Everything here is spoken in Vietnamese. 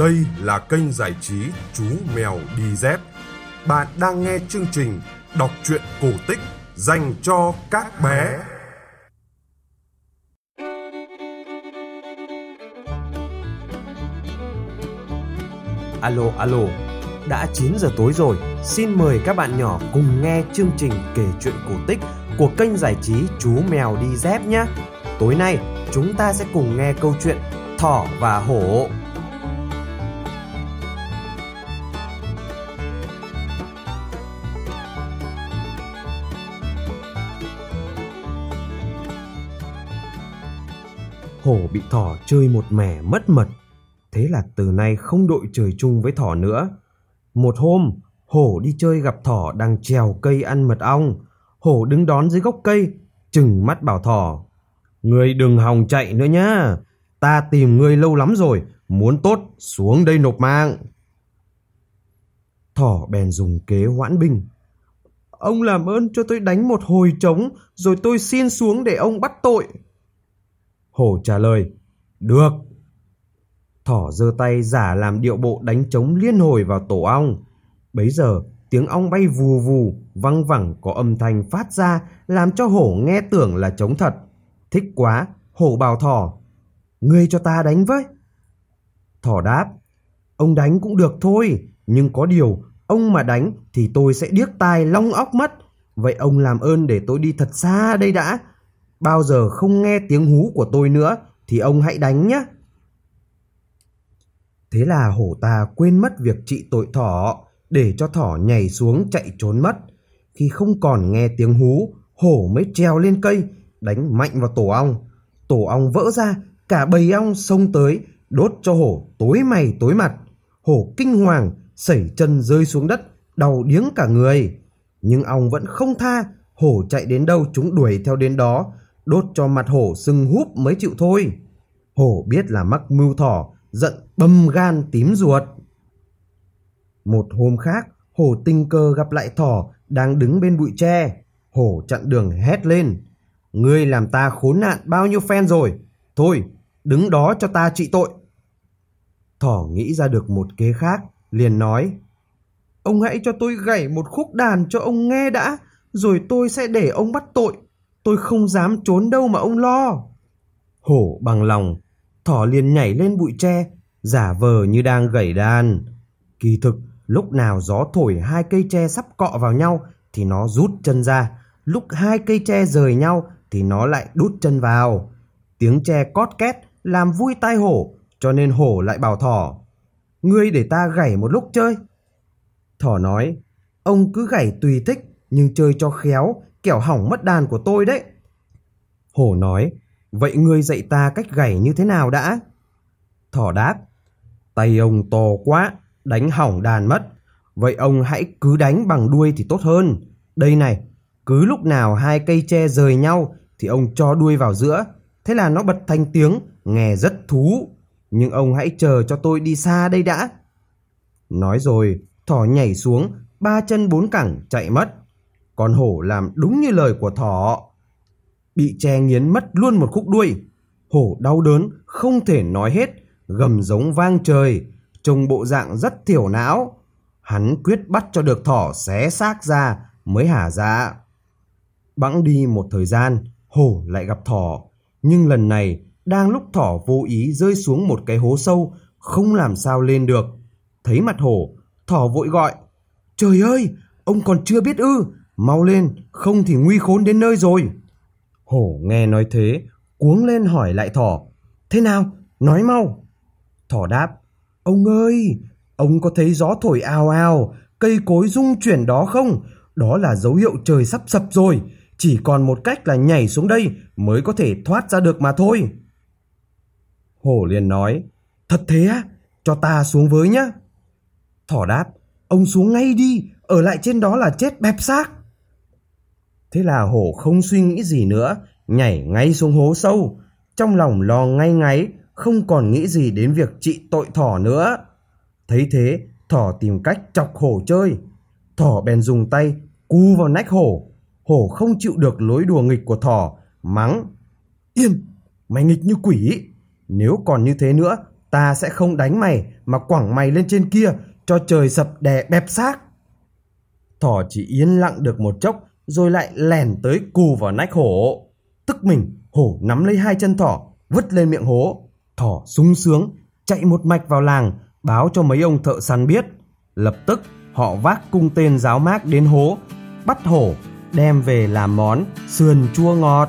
Đây là kênh giải trí Chú Mèo Đi Dép. Bạn đang nghe chương trình đọc truyện cổ tích dành cho các bé. Alo alo, đã 9 giờ tối rồi, xin mời các bạn nhỏ cùng nghe chương trình kể chuyện cổ tích của kênh giải trí Chú Mèo Đi Dép nhé. Tối nay, chúng ta sẽ cùng nghe câu chuyện Thỏ và Hổ. Hổ bị thỏ chơi một mẻ mất mật. Thế là từ nay không đội trời chung với thỏ nữa. Một hôm, hổ đi chơi gặp thỏ đang trèo cây ăn mật ong. Hổ đứng đón dưới gốc cây, chừng mắt bảo thỏ. người đừng hòng chạy nữa nhá. Ta tìm ngươi lâu lắm rồi, muốn tốt xuống đây nộp mạng. Thỏ bèn dùng kế hoãn binh. Ông làm ơn cho tôi đánh một hồi trống, rồi tôi xin xuống để ông bắt tội. Hổ trả lời, được. Thỏ giơ tay giả làm điệu bộ đánh trống liên hồi vào tổ ong. Bấy giờ, tiếng ong bay vù vù, văng vẳng có âm thanh phát ra làm cho hổ nghe tưởng là trống thật. Thích quá, hổ bảo thỏ, ngươi cho ta đánh với. Thỏ đáp, ông đánh cũng được thôi, nhưng có điều, ông mà đánh thì tôi sẽ điếc tai long óc mất. Vậy ông làm ơn để tôi đi thật xa đây đã, bao giờ không nghe tiếng hú của tôi nữa thì ông hãy đánh nhé. Thế là hổ ta quên mất việc trị tội thỏ, để cho thỏ nhảy xuống chạy trốn mất. Khi không còn nghe tiếng hú, hổ mới treo lên cây, đánh mạnh vào tổ ong. Tổ ong vỡ ra, cả bầy ong xông tới, đốt cho hổ tối mày tối mặt. Hổ kinh hoàng, sẩy chân rơi xuống đất, đau điếng cả người. Nhưng ong vẫn không tha, hổ chạy đến đâu chúng đuổi theo đến đó, đốt cho mặt hổ sưng húp mới chịu thôi. Hổ biết là mắc mưu thỏ, giận bầm gan tím ruột. Một hôm khác, hổ tình cờ gặp lại thỏ đang đứng bên bụi tre. Hổ chặn đường hét lên. Ngươi làm ta khốn nạn bao nhiêu phen rồi. Thôi, đứng đó cho ta trị tội. Thỏ nghĩ ra được một kế khác, liền nói. Ông hãy cho tôi gảy một khúc đàn cho ông nghe đã, rồi tôi sẽ để ông bắt tội. Tôi không dám trốn đâu mà ông lo. Hổ bằng lòng, thỏ liền nhảy lên bụi tre, giả vờ như đang gảy đàn. Kỳ thực, lúc nào gió thổi hai cây tre sắp cọ vào nhau thì nó rút chân ra, lúc hai cây tre rời nhau thì nó lại đút chân vào. Tiếng tre cót két làm vui tai hổ, cho nên hổ lại bảo thỏ. Ngươi để ta gảy một lúc chơi. Thỏ nói, ông cứ gảy tùy thích, nhưng chơi cho khéo, kẻo hỏng mất đàn của tôi đấy. Hổ nói, vậy ngươi dạy ta cách gảy như thế nào đã? Thỏ đáp, tay ông to quá, đánh hỏng đàn mất. Vậy ông hãy cứ đánh bằng đuôi thì tốt hơn. Đây này, cứ lúc nào hai cây tre rời nhau thì ông cho đuôi vào giữa. Thế là nó bật thành tiếng, nghe rất thú. Nhưng ông hãy chờ cho tôi đi xa đây đã. Nói rồi, thỏ nhảy xuống, ba chân bốn cẳng chạy mất. Con hổ làm đúng như lời của thỏ. Bị che nghiến mất luôn một khúc đuôi. Hổ đau đớn, không thể nói hết, gầm giống vang trời, trông bộ dạng rất thiểu não. Hắn quyết bắt cho được thỏ xé xác ra mới hả dạ. Bẵng đi một thời gian, hổ lại gặp thỏ. Nhưng lần này, đang lúc thỏ vô ý rơi xuống một cái hố sâu, không làm sao lên được. Thấy mặt hổ, thỏ vội gọi. Trời ơi, ông còn chưa biết ư, mau lên, không thì nguy khốn đến nơi rồi. Hổ nghe nói thế, cuống lên hỏi lại thỏ. Thế nào, nói mau. Thỏ đáp, ông ơi, ông có thấy gió thổi ào ào, cây cối rung chuyển đó không? Đó là dấu hiệu trời sắp sập rồi, chỉ còn một cách là nhảy xuống đây mới có thể thoát ra được mà thôi. Hổ liền nói, thật thế á, cho ta xuống với nhá. Thỏ đáp, ông xuống ngay đi, ở lại trên đó là chết bẹp xác. Thế là hổ không suy nghĩ gì nữa, nhảy ngay xuống hố sâu, trong lòng lo ngay ngáy, không còn nghĩ gì đến việc trị tội thỏ nữa. Thấy thế, thỏ tìm cách chọc hổ chơi. Thỏ bèn dùng tay cu vào nách hổ. Hổ không chịu được lối đùa nghịch của thỏ, mắng. Yên, mày nghịch như quỷ. Nếu còn như thế nữa, Ta sẽ không đánh mày mà quẳng mày lên trên kia cho trời sập đè bẹp xác. Thỏ chỉ yên lặng được một chốc rồi lại lèn tới cù vào nách hổ. Tức mình, hổ nắm lấy hai chân thỏ, vứt lên miệng hố. Thỏ sung sướng, chạy một mạch vào làng, báo cho mấy ông thợ săn biết. Lập tức, họ vác cung tên giáo mác đến hố, bắt hổ, đem về làm món sườn chua ngọt.